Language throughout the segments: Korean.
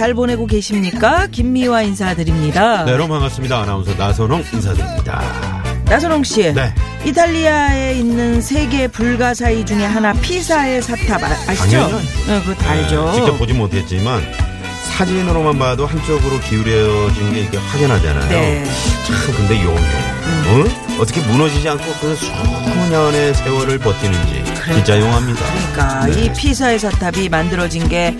잘 보내고 계십니까? 김미화 인사드립니다. 네, 여러분 반갑습니다 아나운서 나선홍 인사드립니다 나선홍 씨. 네 이탈리아에 있는 세계 불가사의 중에 하나 피사의 사탑 아? 당연히 네, 그거 다 알죠. 네, 직접 보지 못했지만 사진으로만 봐도 한쪽으로 기울여진 게 이게 확연하잖아요 네. 참 근데 용해 어? 어떻게 무너지지 않고 그 수년의 세월을 버티는지 진짜 용합니다 그러니까 네. 이 피사의 사탑이 만들어진 게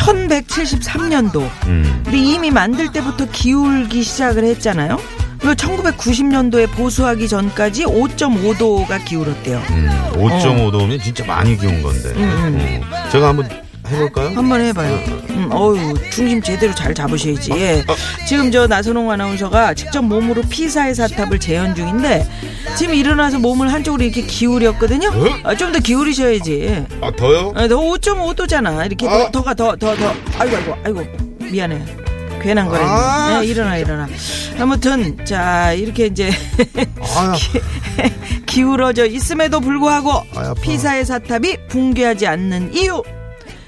1173년도. 음. 근데 이미 만들 때부터 기울기 시작을 했잖아요. 그리고 1990년도에 보수하기 전까지 5.5도가 기울었대요. 음, 5.5도면 진짜 많이 기운 건데 음, 어. 제가 한번 해볼까요? 한번 해봐요. 음, 어유 중심 제대로 잘 잡으셔야지. 예. 지금 저 나선홍 아나운서가 직접 몸으로 피사의 사탑을 재현 중인데 지금 일어나서 몸을 한쪽으로 이렇게 기울였거든요. 어? 좀더 기울이셔야지. 아 더요? 아, 너 5.5도잖아. 이렇게 아. 더, 더가 더, 더, 더. 아이고, 아이고, 아이고. 미안해. 괜한 거래. 아. 네, 일어나, 일어나. 아무튼, 자, 이렇게 이제 아, 기울어져 있음에도 불구하고 아이, 아파. 피사의 사탑이 붕괴하지 않는 이유.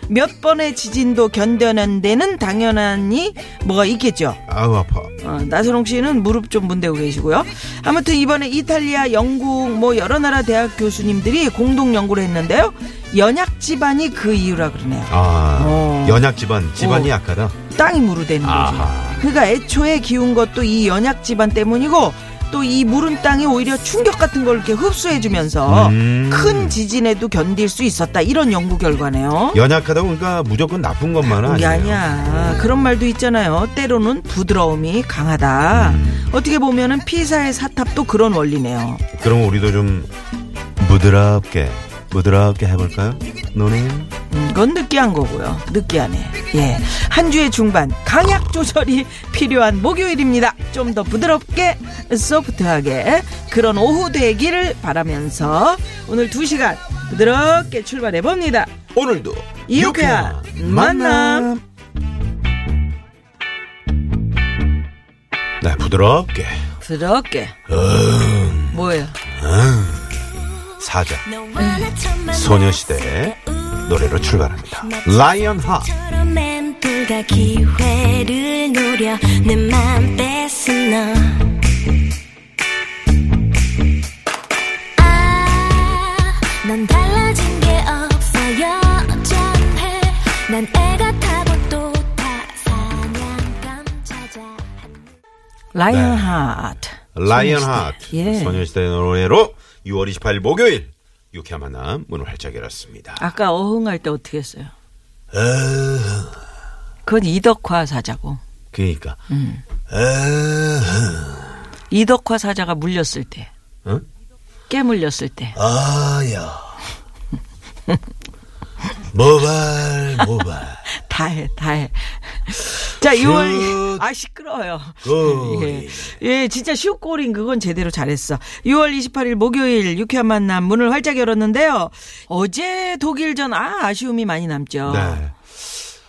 몇 번의 지진도 견뎌낸 데는 당연하니 뭐가 있겠죠. 아우 아파 어, 나선홍 씨는 무릎 좀 문대고 계시고요. 아무튼 이번에 이탈리아, 영국 뭐 여러 나라 대학 교수님들이 공동 연구를 했는데요. 연약 집안이 그 이유라 그러네요. 아 어. 연약 집안 집안이 어. 약하다 땅이 무르되는 거지. 아하. 그러니까 애초에 기운 것도 이 연약 집안 때문이고 또 이 무른 땅이 오히려 충격 같은 걸 이렇게 흡수해주면서 음. 큰 지진에도 견딜 수 있었다 이런 연구 결과네요. 연약하다 보니까 무조건 나쁜 것만은 아니에요 아니야. 그런 말도 있잖아요. 때로는 부드러움이 강하다. 음. 어떻게 보면은 피사의 사탑도 그런 원리네요. 그럼 우리도 좀 부드럽게 부드럽게 해볼까요? 노님 음, 그건 느끼한 거고요. 느끼하네. 예. 한 주의 중반 강약 조절이 필요한 목요일입니다. 좀 더 부드럽게 소프트하게 그런 오후 되기를 바라면서 오늘 두 시간 부드럽게 출발해 봅니다. 오늘도 유쾌한 만남. 네 부드럽게 부드럽게. 뭐예요? 사자 소녀시대의 노래로 출발합니다 라이언 하. 라이언 네. 하트. 라이언. 하트 예. 소녀시대 노래로 6월 28일 목요일 유쾌한 만남 문을 활짝 열었습니다 아까 어흥할 때 어떻게 했어요? 그건 이덕화 사자고. 그러니까 음. 이덕화 사자가 물렸을 때. 어? 깨물렸을 때. 아야 모발 모발 다 해, 다 해. 자, 6월, 아, 시끄러워요. 예, 예, 진짜 슈꼬린 그건 제대로 잘했어. 6월 28일 목요일 유쾌한 만남 문을 활짝 열었는데요. 어제 독일전, 아, 아쉬움이 많이 남죠. 네.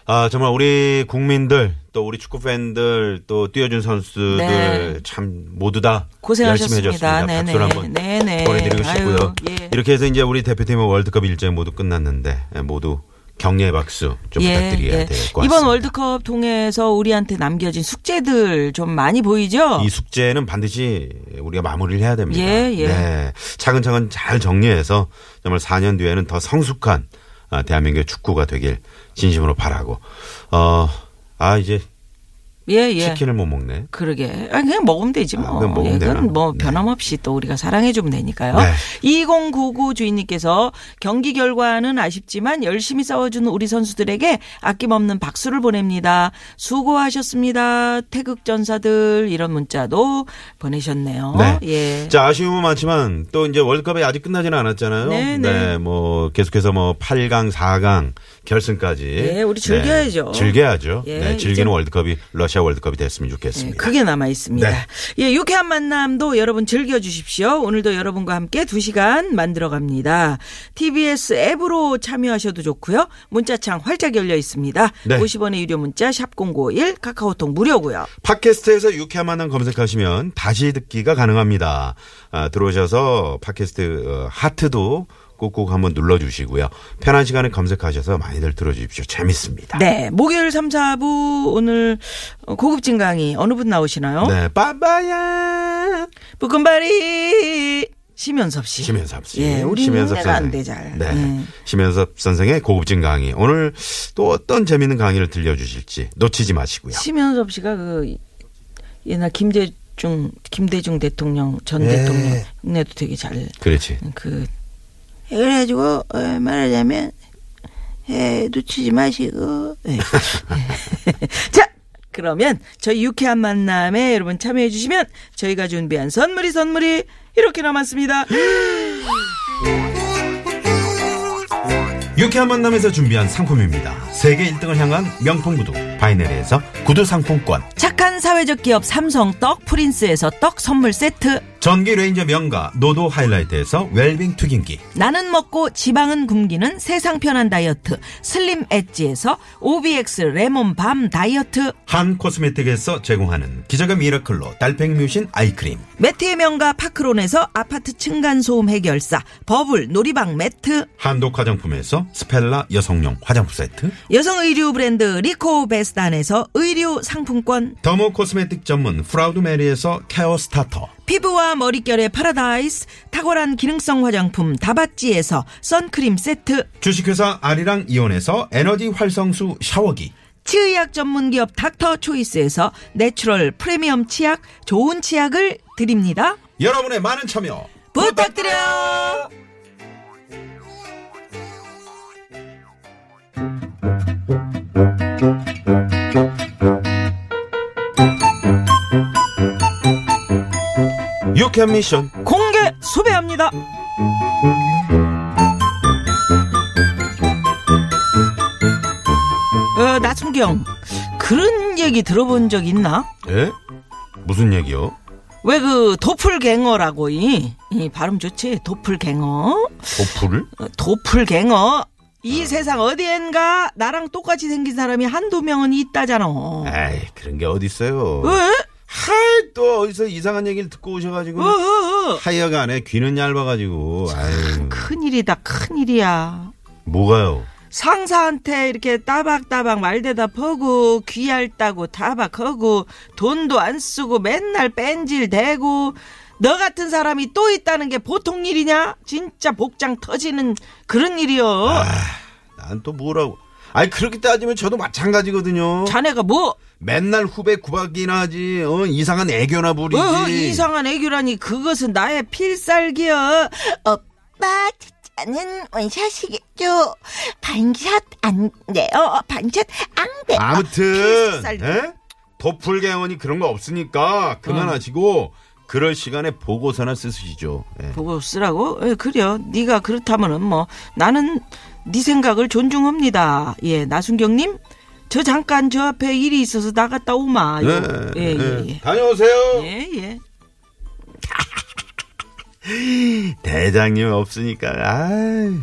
아, 정말 우리 국민들, 또 우리 축구 팬들, 또 뛰어준 선수들 네. 참 모두 다 고생하셨습니다. 열심히 해줬습니다. 네네. 박수를 한번 네네. 보내드리고 싶고요. 예. 이렇게 해서 이제 우리 대표팀의 월드컵 일정이 모두 끝났는데 예, 모두 격려의 박수 좀 부탁드려야 될것 같습니다. 예, 이번 월드컵 통해서 우리한테 남겨진 숙제들 좀 많이 보이죠? 이 숙제는 반드시 우리가 마무리를 해야 됩니다. 예, 예. 네. 차근차근 잘 정리해서 정말 4년 뒤에는 더 성숙한 아, 대한민국의 축구가 되길 진심으로 바라고. 어, 아, 이제 예, 예. 치킨을 못 먹네. 그러게. 아니, 그냥 먹으면 되지 뭐. 아, 그냥 먹으면 예, 그건 되나? 뭐 네. 변함없이 또 우리가 사랑해주면 되니까요. 네. 2099 주인님께서 경기 결과는 아쉽지만 열심히 싸워준 우리 선수들에게 아낌없는 박수를 보냅니다. 수고하셨습니다. 태극전사들 이런 문자도 보내셨네요. 네. 예. 자, 아쉬움은 많지만 또 이제 월드컵이 아직 끝나지는 않았잖아요. 네, 네. 뭐 계속해서 뭐 8강, 4강 결승까지. 네, 우리 즐겨야죠. 네, 즐겨야죠. 예, 네, 즐기는 월드컵이 러시아 월드컵이 됐으면 네, 좋겠습니다. 그게 남아 있습니다. 네. 예, 유쾌한 만남도 여러분 즐겨 주십시오. 오늘도 여러분과 함께 2시간 만들어 갑니다. TBS 앱으로 참여하셔도 좋고요. 문자창 활짝 열려 있습니다. 네. 50원의 유료 문자 샵 0951 카카오톡 무료고요. 팟캐스트에서 유쾌한 만남 검색하시면 다시 듣기가 가능합니다. 아, 들어오셔서 팟캐스트 어, 하트도 꾹꾹 한번 눌러주시고요. 편한 시간에 검색하셔서 많이들 들어주십시오. 재밌습니다. 네, 목요일 3, 4부 오늘 어, 고급진 강의 어느 분 나오시나요? 네, 빠바야. 볶음바리 심연섭 씨. 심연섭 씨. 예, 우리 심연섭 안 선생. 돼 잘. 네. 예. 심연섭 선생의 고급진 강의. 오늘 또 어떤 재밌는 강의를 들려주실지 놓치지 마시고요. 심연섭 씨가 그 옛날 김대중 김대중 대통령 전 예. 대통령 흉내도 되게 잘 그렇지. 그 그래가지고 어, 말하자면 에, 놓치지 마시고 예. 자 그러면 저희 유쾌한 만남에 여러분 참여해 주시면 저희가 준비한 선물이 선물이 이렇게 남았습니다 유쾌한 만남에서 준비한 상품입니다. 세계 1등을 향한 명품 구두 바이네르에서 구두 상품권. 착한 사회적 기업 삼성 떡 프린스에서 떡 선물 세트 전기 레인저 명가 노도 하이라이트에서 웰빙 튀김기. 나는 먹고 지방은 굶기는 세상 편한 다이어트 슬림 엣지에서 OBX 레몬 밤 다이어트 한 코스메틱에서 제공하는 기적의 미라클로 달팽이 뮤신 아이크림. 매트의 명가 파크론에서 아파트 층간소음 해결사 버블 놀이방 매트 한독 화장품에서 스펠라 여성용 화장품 세트. 여성 의류 브랜드 리코 베스 단에서 의류 상품권 더모 코스메틱 전문 프라우드 메리에서 케어 스타터. 피부와 머릿결의 파라다이스 탁월한 기능성 화장품 다바찌에서 선크림 세트 주식회사 아리랑 이온에서 에너지 활성수 샤워기. 치의학 전문기업 닥터 초이스에서 내추럴 프리미엄 치약 좋은 치약을 드립니다 여러분의 많은 참여 부탁드려요 유쾌한 미션 공개 수배합니다 어, 나순경 그런 얘기 들어본 적 있나? 예? 무슨 얘기요? 왜 그 도플갱어라고 이, 이 발음 좋지 도플갱어 도프를? 어, 도플갱어 이 세상 어디엔가 나랑 똑같이 생긴 사람이 한두 명은 있다잖아 에이 그런 게 어딨어요 왜? 하이 또 어디서 이상한 얘기를 듣고 오셔가지고 어, 어, 어. 하여간에 귀는 얇아가지고 아유 큰일이다 큰일이야 뭐가요? 상사한테 이렇게 따박따박 말대다 퍼고 귀얇다고 타박하고 돈도 안 쓰고 맨날 뺀질 대고 너 같은 사람이 또 있다는 게 보통 일이냐? 진짜 복장 터지는 그런 일이요. 난또 뭐라고 아니 그렇게 따지면 저도 마찬가지거든요 자네가 뭐 맨날 후배 구박이나 하지 어, 이상한 애교나 부리지 어, 이상한 애교라니 그것은 나의 필살기야. 오빠, 저는 원샷이겠죠. 반샷 안 돼요. 반샷 안 돼요. 아무튼? 도플갱어니 그런 거 없으니까 그만하시고 그럴 시간에 보고서나 쓰시죠 예. 보고 쓰라고? 예, 그래요. 네가 그렇다면은 뭐 나는 네 생각을 존중합니다. 예, 나순경님, 저 잠깐 저 앞에 일이 있어서 나갔다 오마. 요. 예, 예, 예. 네. 다녀오세요 예, 예. 대장님 없으니까 아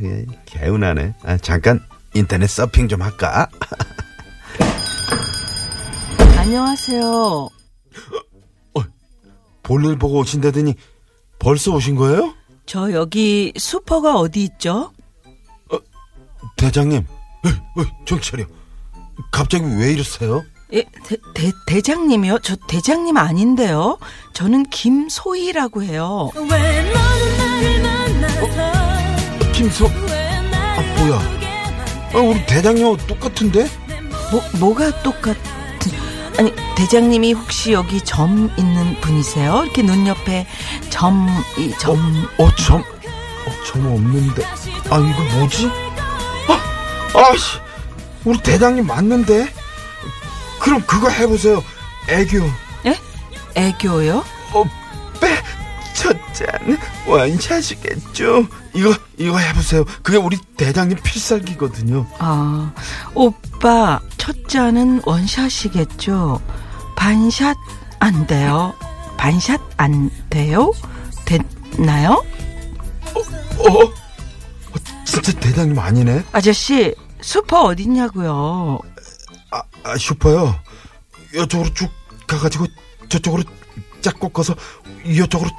예, 개운하네. 아, 잠깐 인터넷 서핑 좀 할까? 안녕하세요. 볼일 보고 오신다더니 벌써 오신 거예요? 저 여기 슈퍼가 어디 있죠? 대장님, 어, 어, 정신 차려. 갑자기 왜 이러세요? 예, 대, 대, 대장님이요? 저 대장님 아닌데요. 저는 김소희라고 해요. 왜 너는 나를 만나서 김소, 왜아 뭐야? 아, 우리 대장님하고 똑같은데? 뭐, 뭐가 똑같, 아니 대장님이 혹시 여기 점 있는 분이세요? 이렇게 눈 옆에 점 이 점 어, 점, 어, 점 없는데. 아, 이거 뭐지? 아, 아씨, 우리 대장님 맞는데? 그럼 그거 해보세요. 애교. 예? 애교요? 어, 빼, 첫잔, 원샷이겠죠? 이거, 이거 해보세요. 그게 우리 대장님 필살기거든요. 아 오빠 첫 잔은 원샷이겠죠? 반샷 안 돼요? 반샷 안 돼요? 됐나요? 어? 어, 진짜 대장님 아니네? 아저씨 슈퍼 어딨냐고요? 아, 아, 슈퍼요. 이쪽으로 쭉 가가지고 저쪽으로 쫙 꺾어서 이쪽으로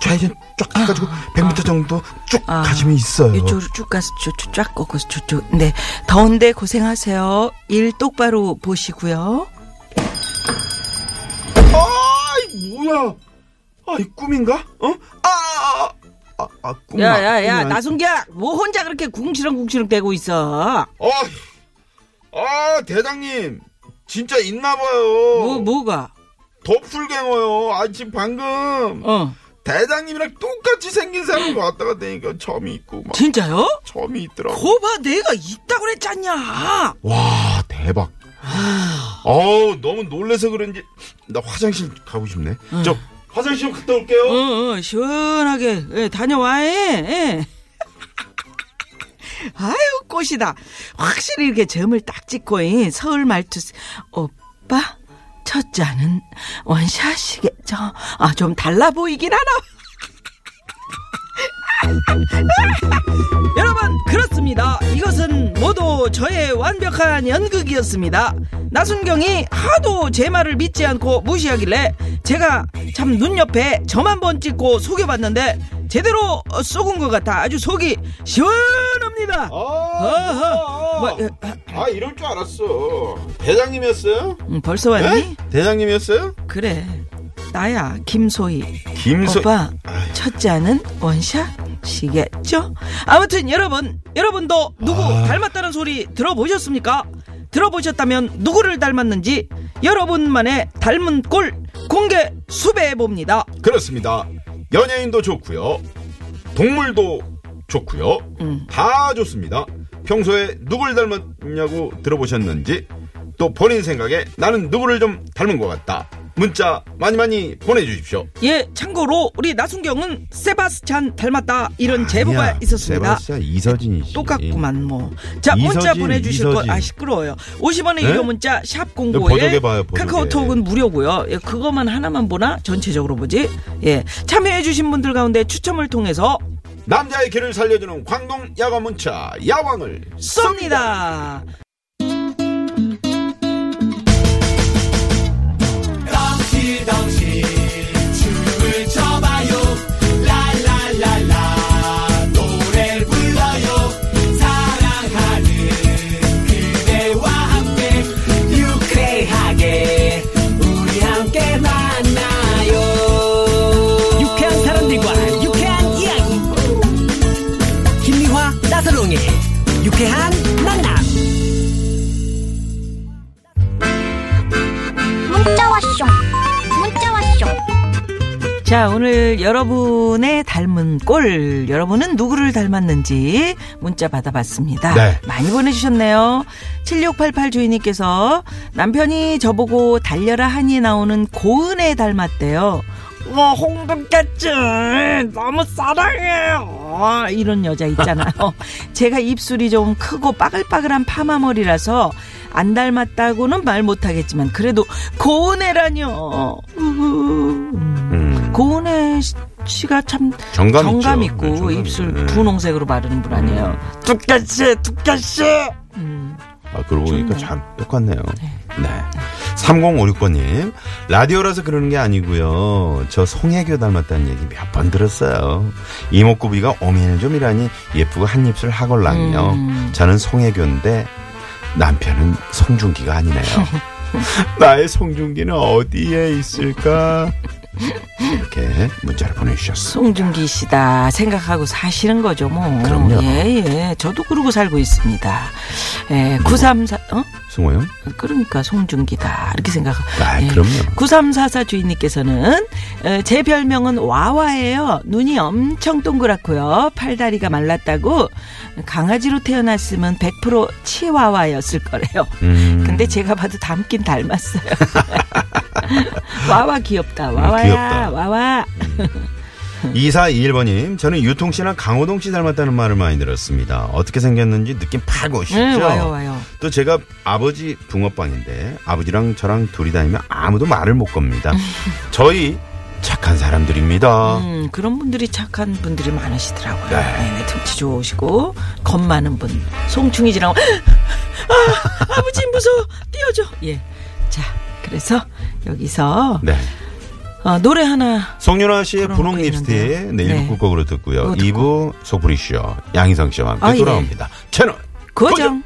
좌회전 쫙 해가지고 100m 정도 쭉 아, 가시면 있어요. 이쪽으로 쭉 가서 저쪽 쫙 꺾어서 저쪽. 네. 더운데 고생하세요. 일 똑바로 보시고요. 아이 뭐야? 아 이 꿈인가? 어? 아, 아, 아, 아 꿈. 야야야 나순기야 뭐 혼자 그렇게 궁시렁궁시렁 대고 있어? 어, 아 대장님 진짜 있나봐요. 뭐 뭐가? 덮술갱어요. 아 지금 방금 어 대장님이랑 똑같이 생긴 사람이 왔다 갔다 하니까 점이 있고 막 진짜요? 점이 있더라고. 거봐 내가 있다고 그랬잖냐. 와 대박. 어우 너무 놀래서 그런지 나 화장실 가고 싶네. 저 화장실 좀 갔다 올게요. 어, 어 시원하게 예, 다녀와. 예, 예. 아유 꽃이다. 확실히 이렇게 점을 딱 찍고 이 서울 말투 쓰- 오빠 첫 잔은 원샷이겠죠. 아 좀 달라 보이긴 하나. 여러분 그렇습니다. 이것은 모두 저의 완벽한 연극이었습니다. 나순경이 하도 제 말을 믿지 않고 무시하길래 제가 참 눈 옆에 점한번 찍고 속여봤는데 제대로 쏘은 것 같아 아주 속이 시원합니다. 어허. 뭐, 어, 아 이럴 줄 알았어. 대장님이었어요? 음, 벌써 왔니? 네? 대장님이었어요? 그래 나야 김소희. 김소. 오빠. 첫 잔은 원샷 이겠죠? 아무튼 여러분 여러분도 누구 아. 닮았다는 소리 들어보셨습니까? 들어보셨다면 누구를 닮았는지 여러분만의 닮은 꼴 공개 수배해 봅니다. 그렇습니다. 연예인도 좋고요. 동물도 좋고요. 음. 다 좋습니다. 평소에 누굴 닮았냐고 들어보셨는지 또 본인 생각에 나는 누구를 좀 닮은 것 같다. 문자 많이 많이 보내주십시오. 예, 참고로 우리 나순경은 세바스찬 닮았다 이런 제보가 아니야, 있었습니다. 세바스찬 이서진이지. 똑같구만 뭐. 자 문자 이서진, 보내주실 거 이서진. 아 시끄러워요. 50원의 네? 유료 문자 샵 보조개 0951 봐요, 보조개. 카카오톡은 무료고요. 예, 그것만 하나만 보나 전체적으로 보지. 예 참여해주신 분들 가운데 추첨을 통해서 남자의 길을 살려주는 광동 야광 문자 야광을 쏩니다. 유 쾌한 자 오늘 여러분의 닮은 꼴 여러분은 누구를 닮았는지 문자 받아봤습니다. 네. 많이 보내주셨네요. 7688 주인님께서 남편이 저보고 달려라 하니 나오는 고은에 닮았대요. 와 홍등깨지 너무 사랑해요 이런 여자 있잖아요 제가 입술이 좀 크고 빠글빠글한 파마머리라서 안 닮았다고는 말 못하겠지만 그래도 고은혜라뇨 음. 음. 고은혜 씨가 참 정감 있죠. 정감 네, 있고 정감 입술 있네. 분홍색으로 바르는 분 아니에요 두께씨 두께씨 음. 아, 그러고 보니까 좋네. 참 똑같네요. 네. 3056번님, 라디오라서 그러는 게 아니고요. 저 송혜교 닮았다는 얘기 몇 번 들었어요. 이목구비가 오밀조밀하니 예쁘고 한 입술 하걸랑요. 음. 저는 송혜교인데 남편은 송중기가 아니네요. 나의 송중기는 어디에 있을까? 이렇게 문자를 보내주셨어. 송중기 씨다 생각하고 사시는 거죠, 뭐. 그럼요. 예, 예. 저도 그러고 살고 있습니다. 예, 934, 어? 승호 형? 그러니까 송중기다. 이렇게 생각하고. 아, 예. 그럼요. 9344 주인님께서는 어, 제 별명은 와와예요. 눈이 엄청 동그랗고요. 팔다리가 말랐다고 강아지로 태어났으면 100% 치와와였을 거래요. 음. 근데 제가 봐도 닮긴 닮았어요. 와와 귀엽다. 와와야. 음, 귀엽다. 와와. 2421번님, 저는 유통씨나 강호동 씨 닮았다는 말을 많이 들었습니다. 어떻게 생겼는지 느낌 팍 오시죠? 네, 와요, 와요. 또 제가 아버지 붕어빵인데 아버지랑 저랑 둘이 다니면 아무도 말을 못 겁니다. 저희 착한 사람들입니다. 음, 그런 분들이 착한 분들이 많으시더라고요. 네. 네. 네, 등치 좋으시고 겁 많은 분. 송충이 지나고 아, 아버지 무서워 띄워줘. 예. 자, 그래서 여기서 네. 어, 노래 하나 송윤아 씨의 분홍 있는데요. 내일 네. 끝곡으로 듣고요. 그거 듣고. 2부 소프리 쇼 양희성 씨와 함께 아, 예. 돌아옵니다. 채널 고정.